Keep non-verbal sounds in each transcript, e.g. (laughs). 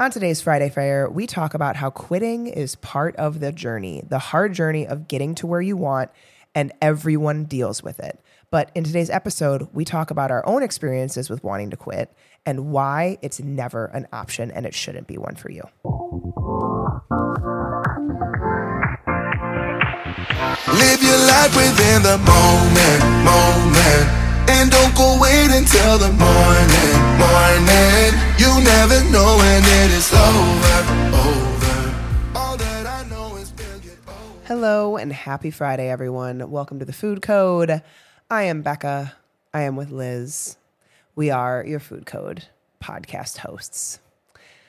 On today's Friday Fire, we talk about how quitting is part of the journey, the hard journey of getting to where you want, and everyone deals with it. But in today's episode, we talk about our own experiences with wanting to quit and why it's never an option and it shouldn't be one for you. Live your life within the moment, moment. And don't go the morning, morning. You never know when it is over, over. Hello and happy Friday, everyone. Welcome to the Food Code. I am Becca. I am with Liz. We are your Food Code podcast hosts.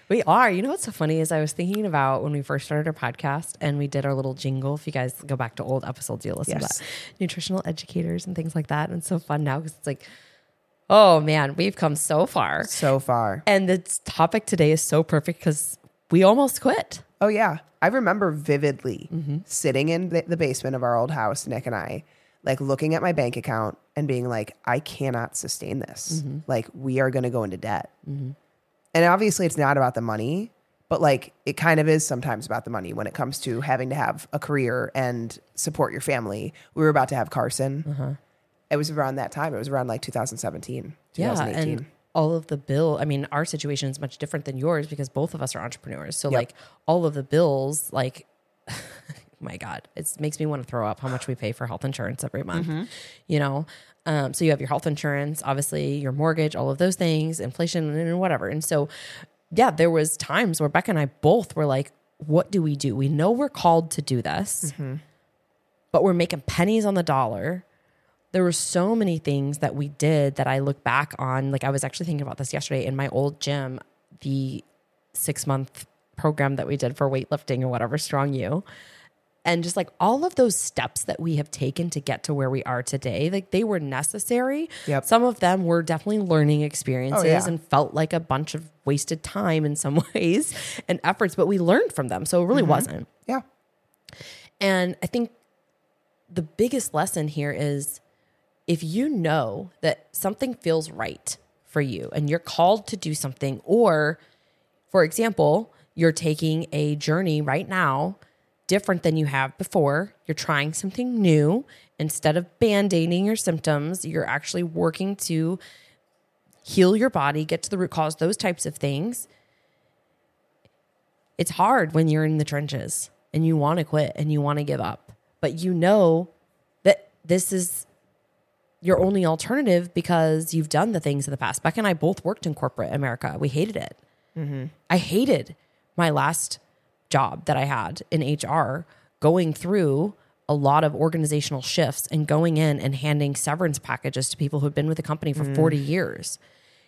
We are. You know what's so funny is I was thinking about when we first started our podcast and we did our little jingle. If you guys go back to old episodes, you'll listen Yes. to that. Nutritional educators and things like that. And it's so fun now because it's like, oh man, we've come so far. So far. And the topic today is so perfect because we almost quit. Oh, yeah. I remember vividly mm-hmm. sitting in the, basement of our old house, Nick and I, like looking at my bank account and being like, I cannot sustain this. Mm-hmm. Like, we are going to go into debt. Mm-hmm. And obviously, it's not about the money, but like it kind of is sometimes about the money when it comes to having to have a career and support your family. We were about to have Carson. Uh-huh. It was around that time. It was around like 2017, Yeah. 2018. And all of the bill, I mean, our situation is much different than yours because both of us are entrepreneurs. So, Yep. like, all of the bills, like, (laughs) my God, it makes me want to throw up how much we pay for health insurance every month, mm-hmm. you know? Um, so, you have your health insurance, obviously, your mortgage, all of those things, inflation, and whatever. And so, yeah, there was times where Becca and I both were like, what do we do? We know we're called to do this, but we're making pennies on the dollar there were so many things that we did that I look back on. Like I was actually thinking about this yesterday in my old gym, the six month program that we did for weightlifting or whatever, Strong You. And just like all of those steps that we have taken to get to where we are today, like they were necessary. Yep. Some of them were definitely learning oh, experiences yeah. and felt like a bunch of wasted time in some (laughs) ways and efforts, but we learned from them. So it really mm-hmm. wasn't. yeah. And I think the biggest lesson here is if you know that something feels right for you and you're called to do something, or for example, you're taking a journey right now different than you have before, you're trying something new. Instead of band aiding your symptoms, you're actually working to heal your body, get to the root cause, those types of things it's hard when you're in the trenches and you want to quit and you want to give up, but you know that this is your only alternative because you've done the things in the past. Beck and I both worked in corporate America. We hated it. Mm-hmm. I hated my last job that I had in HR, going through a lot of organizational shifts and going in and handing severance packages to people who had been with the company for mm. 40 years.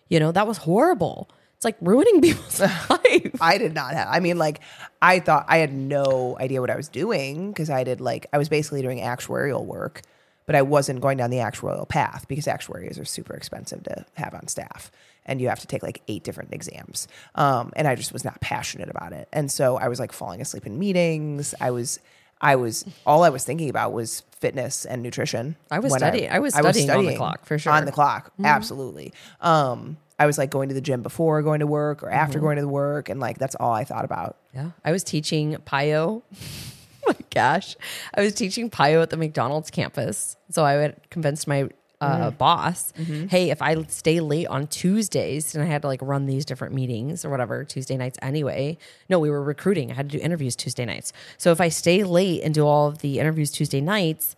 You know, that was horrible. It's like ruining (laughs) people's life. I did not have. I mean, like, I thought I had no idea what I was doing because I did like I was basically doing actuarial work, but I wasn't going down the actuarial path because actuaries are super expensive to have on staff, and you have to take like eight different exams. Um, and I just was not passionate about it, and so I was like falling asleep in meetings. I was. I was all I was thinking about was fitness and nutrition. I was when studying- I was studying on the clock, for sure. On the clock, absolutely. Um, I was like going to the gym before going to work or after going to the work, and like that's all I thought about. Yeah. I was teaching PiYo. (laughs) (laughs) my gosh. I was teaching PiYo at the McDonald's campus. So I had convinced my uh, boss, hey, if I stay late on Tuesdays, and I had to like run these different meetings or whatever, Tuesday nights anyway. No, we were recruiting. I had to do interviews Tuesday nights. So if I stay late and do all of the interviews Tuesday nights,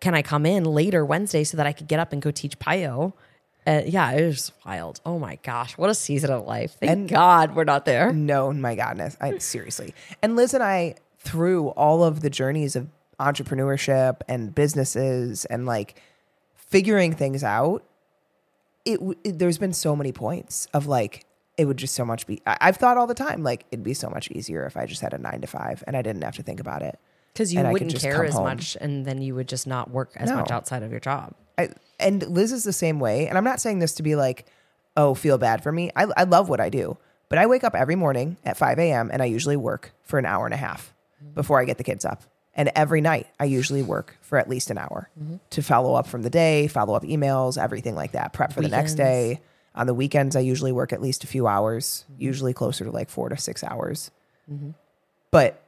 can I come in later Wednesday so that I could get up and go teach PiYo? Uh, yeah, it was wild. Oh my gosh, what a season of life! Thank God we're not there. No, my godness. I seriously. And Liz and I, through all of the journeys of entrepreneurship and businesses and like figuring things out, it, it there's been so many points of like it would just so much be. I, I've thought all the time like it'd be so much easier if I just had a nine to five and I didn't have to think about it. Because you and wouldn't care as home. much, and then you would just not work as No. much outside of your job. I, and Liz is the same way. And I'm not saying this to be like, oh, feel bad for me. I, I love what I do, but I wake up every morning at 5 a.m. and I usually work for an hour and a half before I get the kids up. And every night I usually work for at least an hour to follow up from the day, follow up emails, everything like that, prep for the next day. On the weekends, I usually work at least a few hours, usually closer to like four to six hours. Mm-hmm. But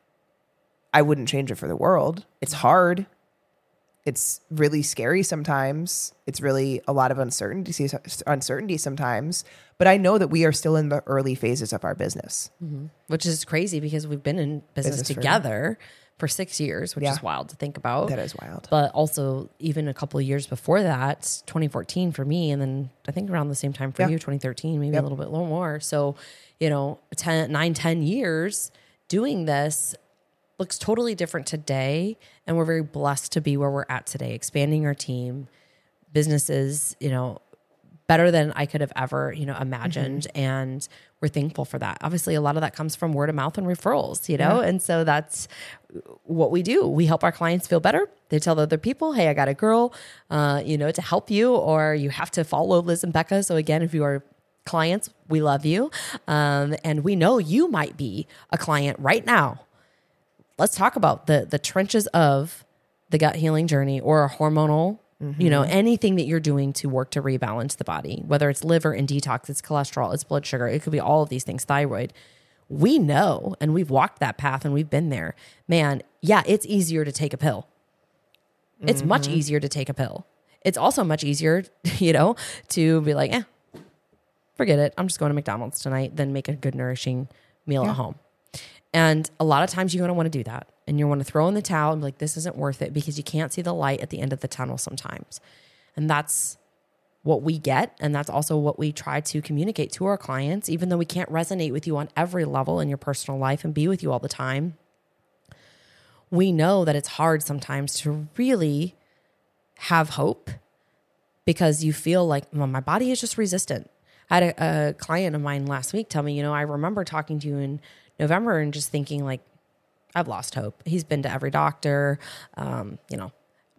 I wouldn't change it for the world. It's hard. It's really scary sometimes. It's really a lot of uncertainty uncertainty sometimes. But I know that we are still in the early phases of our business. Mm-hmm. which is crazy because we've been in business, Business together for six years, which Yeah. is wild to think about. That is wild. But also, even a couple of years before that, 2014 for me, and then I think around the same time for Yeah. you, 2013, maybe Yep. a little bit more. So, you know, 10, 9, 10 years doing this looks totally different today. And we're very blessed to be where we're at today, expanding our team, businesses, you know, better than I could have ever, you know, imagined. And we're thankful for that. Obviously, a lot of that comes from word of mouth and referrals, you know? And so that's what we do. We help our clients feel better. They tell other people, hey, I got a girl, uh, you know, to help you, or you have to follow Liz and Becca. So again, if you are clients, we love you. Um, and we know you might be a client right now let's talk about the the trenches of the gut healing journey or a hormonal you know anything that you're doing to work to rebalance the body whether it's liver and detox it's cholesterol it's blood sugar it could be all of these things thyroid. We know and we've walked that path and we've been there. Man yeah it's easier to take a pill. It's much easier to take a pill. It's also much easier (laughs) you know to be like eh forget it. I'm just going to mcdonald's tonight than make a good nourishing meal at home and a lot of times you're going to want to do that. And you want to throw in the towel and be like, this isn't worth it because you can't see the light at the end of the tunnel sometimes. And that's what we get. And that's also what we try to communicate to our clients, even though we can't resonate with you on every level in your personal life and be with you all the time. We know that it's hard sometimes to really have hope because you feel like well, my body is just resistant. I had a, a client of mine last week tell me, you know, I remember talking to you in November and just thinking like, I've lost hope. He's been to every doctor, um, you know,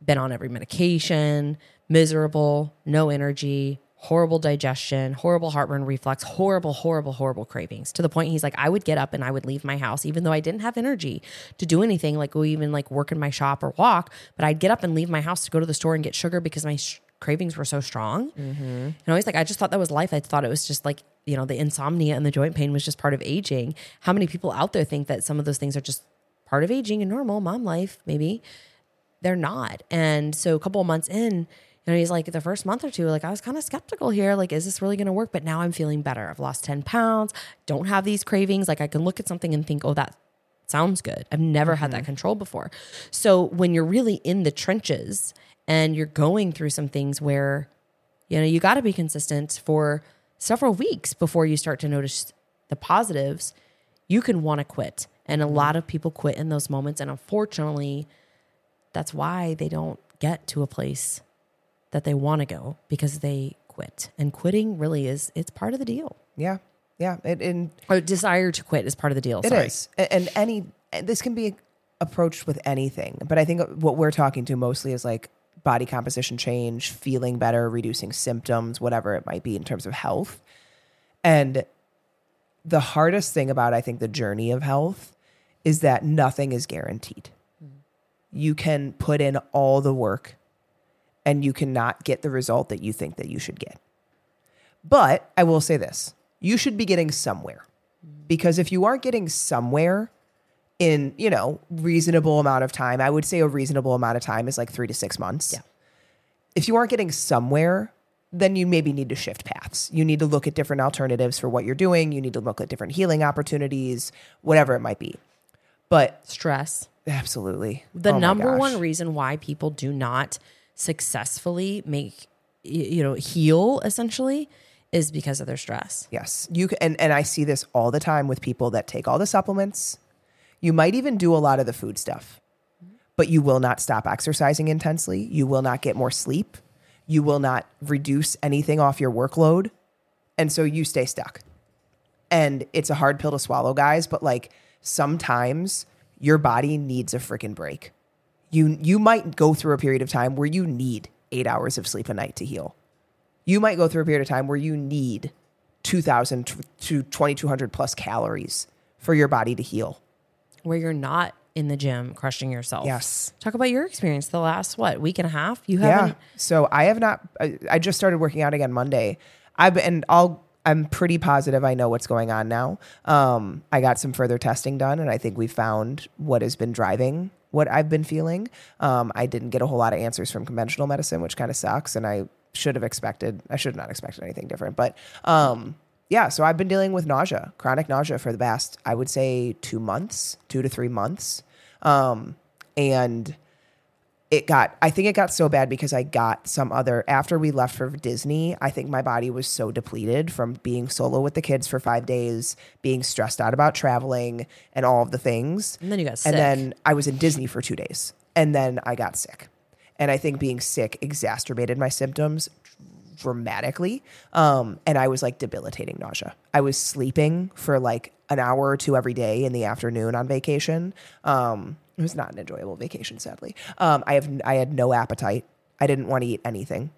been on every medication, miserable, no energy, horrible digestion, horrible heartburn reflux, horrible, horrible, horrible cravings. To the point he's like, I would get up and I would leave my house, even though I didn't have energy to do anything, like go even like work in my shop or walk. But I'd get up and leave my house to go to the store and get sugar because my sh- cravings were so strong. Mm-hmm. And I was like, I just thought that was life. I thought it was just like, you know, the insomnia and the joint pain was just part of aging. How many people out there think that some of those things are just part of aging and normal mom life? Maybe they're not. And so a couple of months in, you know, he's like the first month or two, like I was kind of skeptical here. Like, is this really going to work? But now I'm feeling better. I've lost 10 pounds, don't have these cravings. Like I can look at something and think, oh, that sounds good. I've never had that mm-hmm. control before. So when you're really in the trenches and you're going through some things where, you know, you got to be consistent for several weeks before you start to notice the positives, you can want to quit. And a lot of people quit in those moments. And unfortunately, that's why they don't get to a place that they want to go because they quit. And quitting really is it's part of the deal. Yeah. Yeah. It, and Or oh, desire to quit is part of the deal. It Sorry. is, And any, this can be approached with anything. But I think what we're talking to mostly is like body composition change, feeling better, reducing symptoms, whatever it might be in terms of health. And the hardest thing about, I think, the journey of health is that nothing is guaranteed. You can put in all the work and you cannot get the result that you think that you should get. But I will say this you should be getting somewhere because if you aren't getting somewhere in, you know, reasonable amount of time, I would say a reasonable amount of time is like three to six months. Yeah. If you aren't getting somewhere, then you maybe need to shift paths. You need to look at different alternatives for what you're doing. You need to look at different healing opportunities, whatever it might be. But Stress. absolutely. The Oh number one reason why people do not successfully make you know heal essentially is because of their stress. Yes. You and and I see this all the time with people that take all the supplements. You might even do a lot of the food stuff. But you will not stop exercising intensely. You will not get more sleep. You will not reduce anything off your workload. And so you stay stuck. And it's a hard pill to swallow, guys, but like sometimes your body needs a freaking break. You you might go through a period of time where you need 8 hours of sleep a night to heal you might go through a period of time where you need 2000 to 2200 plus calories for your body to heal. Where you're not in the gym crushing yourself. Yes. Talk about your experience the last what week and a half. You haven't Yeah. So I have not I, I just started working out again Monday. I've and I'll I'm pretty positive I know what's going on now. Um, I got some further testing done, and I think we found what has been driving what I've been feeling. Um, I didn't get a whole lot of answers from conventional medicine, which kind of sucks, and I should have expected. I should have not expected anything different, but um, yeah. So I've been dealing with nausea, chronic nausea, for the past I would say two months, two to three months, um, and it got i think it got so bad because i got some other after we left for disney i think my body was so depleted from being solo with the kids for five days being stressed out about traveling and all of the things And then you got sick. and then i was in disney for two days and then i got sick and i think being sick exacerbated my symptoms dramatically. Um, and i was like debilitating nausea. I was sleeping for like an hour or two every day in the afternoon on vacation. Um, it was not an enjoyable vacation sadly. Um, i have i had no appetite. I didn't want to eat anything.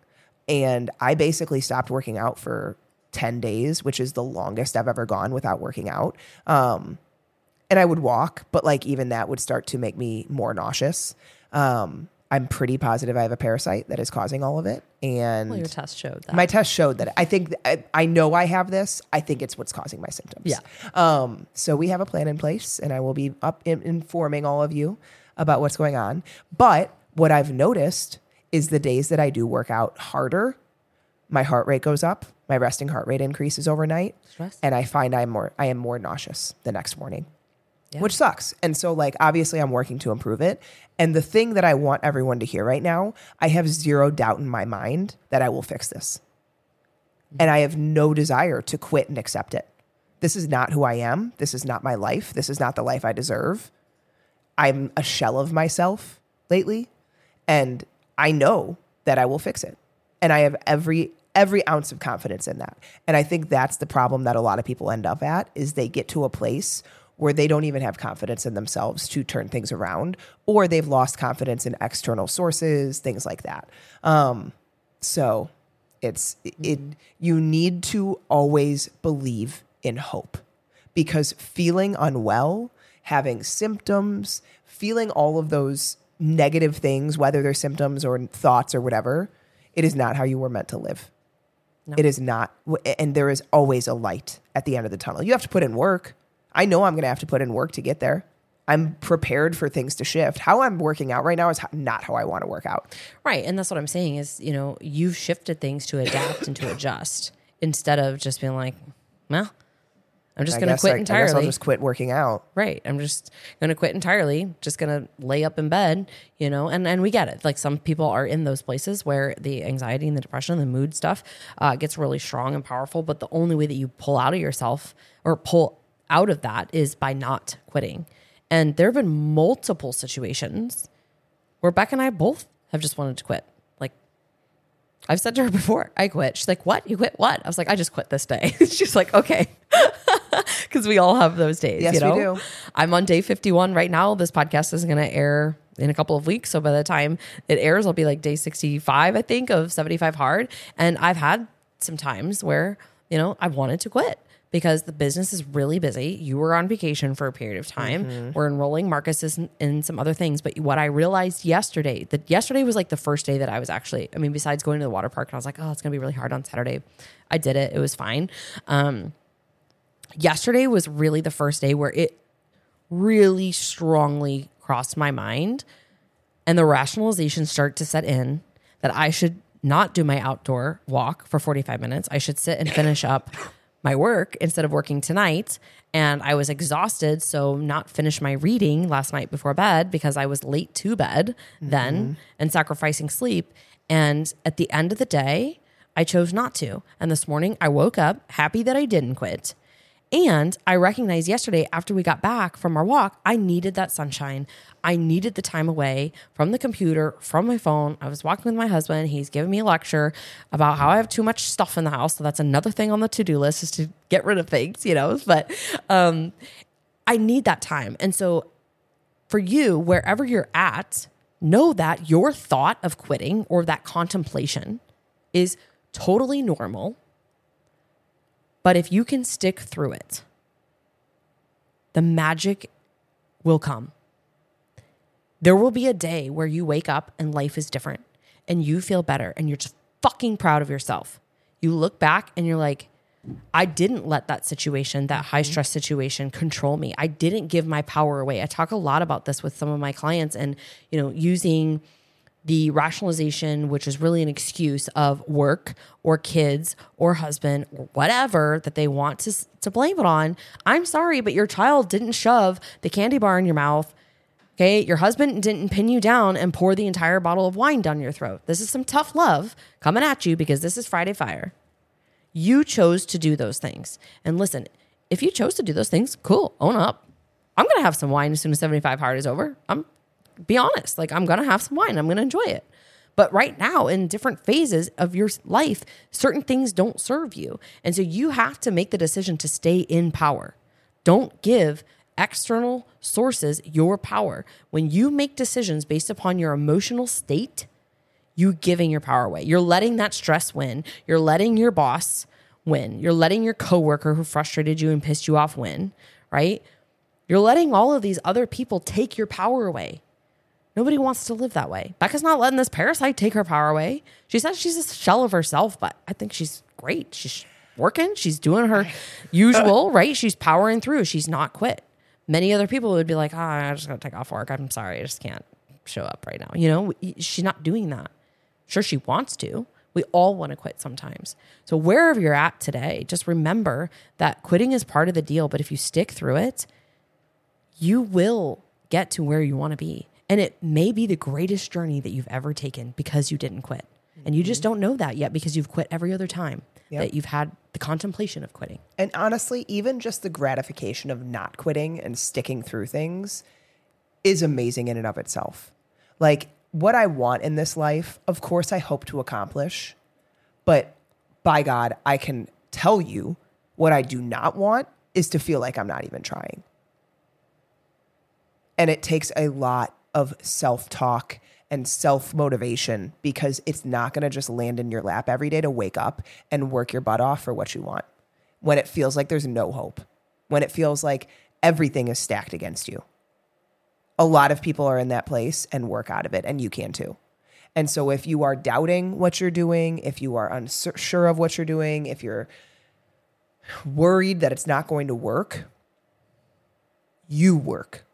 And i basically stopped working out for 10 days which is the longest i've ever gone without working out. Um, and I would walk, but like even that would start to make me more nauseous. Um, I'm pretty positive I have a parasite that is causing all of it, and well, your test showed that. my test showed that. I think I, I know I have this. I think it's what's causing my symptoms. Yeah. Um. So we have a plan in place, and I will be up in, informing all of you about what's going on. But what I've noticed is the days that I do work out harder, my heart rate goes up, my resting heart rate increases overnight, Stress. and I find I'm more I am more nauseous the next morning Yeah. which sucks. And so, like, obviously, I'm working to improve it. And the thing that I want everyone to hear right now, I have zero doubt in my mind that I will fix this. Mm-hmm. And I have no desire to quit and accept it. This is not who I am. This is not my life. This is not the life I deserve. I'm a shell of myself lately. And I know that I will fix it. And I have every every ounce of confidence in that. And I think that's the problem that a lot of people end up at is they get to a place where they don't even have confidence in themselves to turn things around or they've lost confidence in external sources, things like that. Um, so it's it you need to always believe in hope because feeling unwell, having symptoms, feeling all of those negative things, whether they're symptoms or thoughts or whatever, it is not how you were meant to live. It is not, and there is always a light at the end of the tunnel. You have to put in work. I know I'm going to have to put in work to get there. I'm prepared for things to shift. How I'm working out right now is not how I want to work out. Right. And that's what I'm saying is, you know, you've shifted things to adapt and to adjust (laughs) instead of just being like, well, I'm just going to quit I- I entirely. I'll just quit working out. right. I'm just going to quit entirely, just going to lay up in bed, you know, and, and we get it. Like some people are in those places where the anxiety and the depression, and the mood stuff uh, gets really strong and powerful. But the only way that you pull out of yourself or pull out of that is by not quitting. And there have been multiple situations where Beck and I both have just wanted to quit. Like I've said to her (laughs) before, I quit. She's like, "What? You quit what?" I was like, "I just quit this day." (laughs) She's like, "Okay," (laughs) because we all have those days. Yes, you we do. I'm on day 51 right now. This podcast is going to air in a couple of weeks, so by the time it airs, I'll be like day 65, I think, of 75 hard. And I've had some times where you know I wanted to quit because the business is really busy. You were on vacation for a period of time. Mm-hmm. We're enrolling Marcus in, in some other things. But what I realized yesterday, that yesterday was like the first day that I was actually, I mean, besides going to the water park, and I was like, oh, it's going to be really hard on Saturday. I did it. It was fine. Um, yesterday was really the first day where it really strongly crossed my mind and the rationalization start to set in that I should not do my outdoor walk for 45 minutes. I should sit and finish up my work instead of working tonight. And I was exhausted, so not finish my reading last night before bed because I was late to bed then mm-hmm. and sacrificing sleep. And at the end of the day, I chose not to. And this morning I woke up happy that I didn't quit. And I recognized yesterday after we got back from our walk, I needed that sunshine. I needed the time away from the computer, from my phone. I was walking with my husband. He's giving me a lecture about how I have too much stuff in the house. So that's another thing on the to do list is to get rid of things, you know. (laughs) But um, I need that time. And so for you, wherever you're at, know that your thought of quitting or that contemplation is totally normal. But if you can stick through it, the magic will come. There will be a day where you wake up and life is different and you feel better and you're just fucking proud of yourself. You look back and you're like, I didn't let that situation, that high mm-hmm. stress situation control me. I didn't give my power away. I talk a lot about this with some of my clients and, you know, using the rationalization, which is really an excuse of work or kids or husband or whatever that they want to, to blame it on. I'm sorry, but your child didn't shove the candy bar in your mouth. Okay. Your husband didn't pin you down and pour the entire bottle of wine down your throat. This is some tough love coming at you because this is Friday Fire. You chose to do those things. And listen, if you chose to do those things, cool, own up. I'm going to have some wine as soon as 75 hard is over. I'm be honest, like I'm going to have some wine. I'm going to enjoy it. But right now, in different phases of your life, certain things don't serve you. And so you have to make the decision to stay in power. Don't give external sources your power. When you make decisions based upon your emotional state, you giving your power away. You're letting that stress win. You're letting your boss win. You're letting your coworker who frustrated you and pissed you off win, right? You're letting all of these other people take your power away. Nobody wants to live that way. Becca's not letting this parasite take her power away. She says she's a shell of herself, but I think she's great. She's working, she's doing her (laughs) usual, right? She's powering through. She's not quit. Many other people would be like, oh, I just gotta take off work. I'm sorry. I just can't show up right now. You know, she's not doing that. Sure, she wants to. We all want to quit sometimes. So, wherever you're at today, just remember that quitting is part of the deal. But if you stick through it, you will get to where you want to be. And it may be the greatest journey that you've ever taken because you didn't quit. And you just mm-hmm. don't know that yet because you've quit every other time Yep. that you've had the contemplation of quitting. And honestly, even just the gratification of not quitting and sticking through things is amazing in and of itself. Like what I want in this life, of course, I hope to accomplish. But by God, I can tell you what I do not want is to feel like I'm not even trying. And it takes a lot of self talk and self motivation because it's not going to just land in your lap every day to wake up and work your butt off for what you want when it feels like there's no hope, when it feels like everything is stacked against you. A lot of people are in that place and work out of it, and you can too. And so, if you are doubting what you're doing, if you are unsure of what you're doing, if you're worried that it's not going to work, you work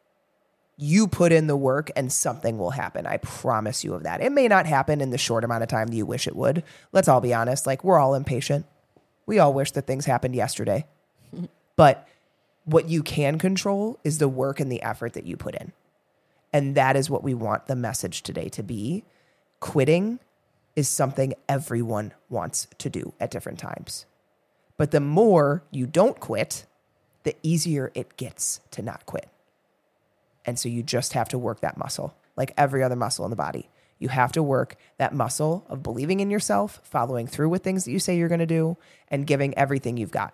you put in the work and something will happen. I promise you of that. It may not happen in the short amount of time that you wish it would. Let's all be honest. Like, we're all impatient. We all wish that things happened yesterday. (laughs) but what you can control is the work and the effort that you put in. And that is what we want the message today to be. Quitting is something everyone wants to do at different times. But the more you don't quit, the easier it gets to not quit. And so you just have to work that muscle, like every other muscle in the body. You have to work that muscle of believing in yourself, following through with things that you say you're going to do, and giving everything you've got.